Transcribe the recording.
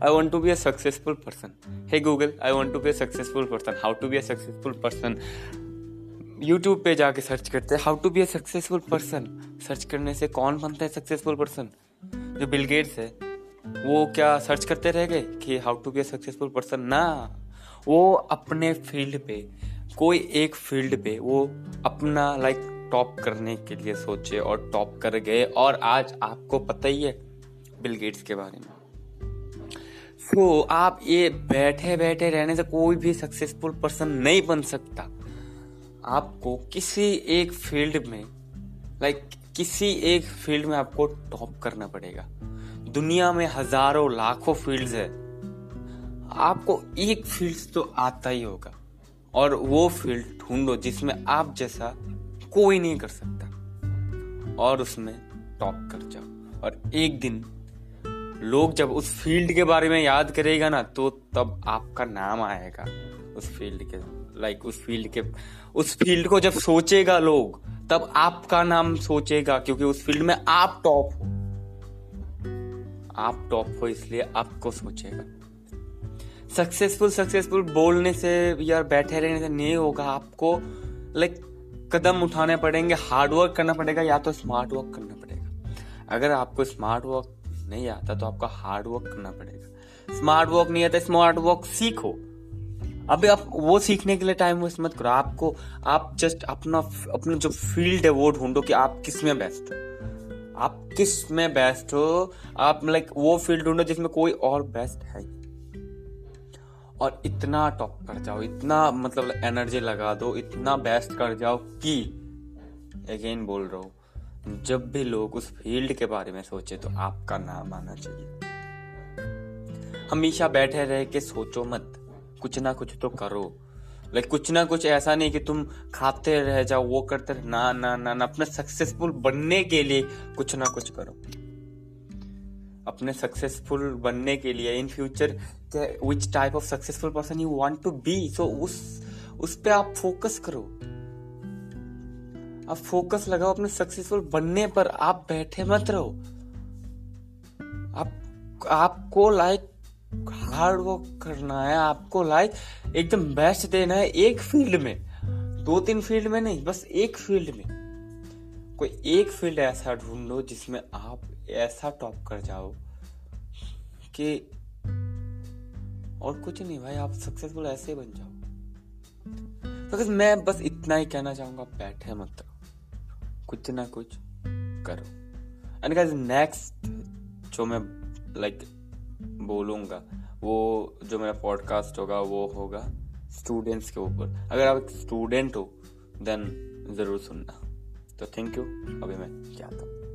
I want to be a successful person. Hey Google, I want to be a successful person. How to be a successful person? YouTube पे जाके search करते हैं how to be a successful person search करने से कौन बनता है successful person जो बिल गेट्स है वो क्या सर्च करते रह गए कि how to be a successful person ना वो अपने फ़ील्ड पे कोई एक फ़ील्ड पे वो अपना लाइक टॉप करने के लिए सोचे और टॉप कर गए और आज आपको पता ही है बिल गेट्स के बारे में सो so, आप ये बैठे बैठे रहने से कोई भी सक्सेसफुल पर्सन नहीं बन सकता। आपको किसी एक फ़ील्ड में लाइक किसी एक फ़ील्ड में आपको टॉप करना पड़ेगा। दुनिया में हज़ारों लाखों फील्ड्स है। आपको एक फ़ील्ड तो आता ही होगा। और वो फ़ील्ड ढूंढो जिसमें आप जैसा कोई नहीं कर सकता। और उसमें टॉप कर जाओ। और एक दिन लोग जब उस फ़ील्ड के बारे में याद करेगा ना तो तब आपका नाम आएगा उस फ़ील्ड के लाइक उस फ़ील्ड के, उस फ़ील्ड को जब सोचेगा लोग, तब आपका नाम सोचेगा, क्योंकि उस फ़ील्ड में आप टॉप हो। आप टॉप हो, इसलिए आपको सोचेगा। सक्सेसफुल सक्सेसफुल बोलने से या बैठे रहने से नहीं होगा आपको लाइक कदम उठाने पड़ेंगे हार्ड वर्क करना पड़ेगा, या तो स्मार्ट वर्क करना पड़ेगा। अगर आपको स्मार्ट वर्क नहीं आता तो आपका हार्ड वर्क करना पड़ेगा। स्मार्ट वर्क नहीं आता स्मार्ट वर्क सीखो। अभी आप वो सीखने के लिए टाइम वेस्ट मत करो। आपको, आप जस्ट अपना अपना जो फ़ील्ड है वो ढूंढो कि आप किसमें बेस्ट हो। आप किसमें बेस्ट हो? आप लाइक वो फ़ील्ड ढूंढो जिसमें कोई और बेस्ट है और इतना टॉप कर जाओ, इतना मतलब एनर्जी लगा दो, इतना बेस्ट कर जाओ कि अगेन बोल रहा हूँ जब भी लोग उस फ़ील्ड के बारे में सोचे तो आपका नाम आना चाहिए। हमेशा बैठे रह के सोचो मत। कुछ ना कुछ तो करो। लाइक कुछ ना कुछ ऐसा नहीं कि तुम खाते रह जाओ, वो करते रह ना ना ना ना, अपने सक्सेसफुल बनने के लिए कुछ ना कुछ करो। अपने सक्सेसफुल बनने के लिए in future which type of successful person you want to be so उस उस पे आप फोकस करो। आप फोकस लगाओ अपने सक्सेसफुल बनने पर। आप बैठे मत रहो। आप, आपको लाइक हार्ड वर्क करना है, आपको लाइक एकदम बेस्ट देना है एक फ़ील्ड में। दो तीन फ़ील्ड में नहीं, बस एक फ़ील्ड में। कोई एक फ़ील्ड ऐसा ढूंढो जिसमें आप ऐसा टॉप कर जाओ कि और कुछ नहीं भाई, आप सक्सेसफुल ऐसे बन जाओ। तो मैं बस इतना ही कहना चाहूँगा, बैठे मत कुछ ना कुछ करो। एंड नेक्स्ट जो मैं लाइक बोलूँगा, वो जो मेरा पॉडकास्ट होगा, वो होगा स्टूडेंट्स के ऊपर। अगर आप एक स्टूडेंट हो देन ज़रूर सुनना। तो थैंक यू अभी मैं जाता हूँ।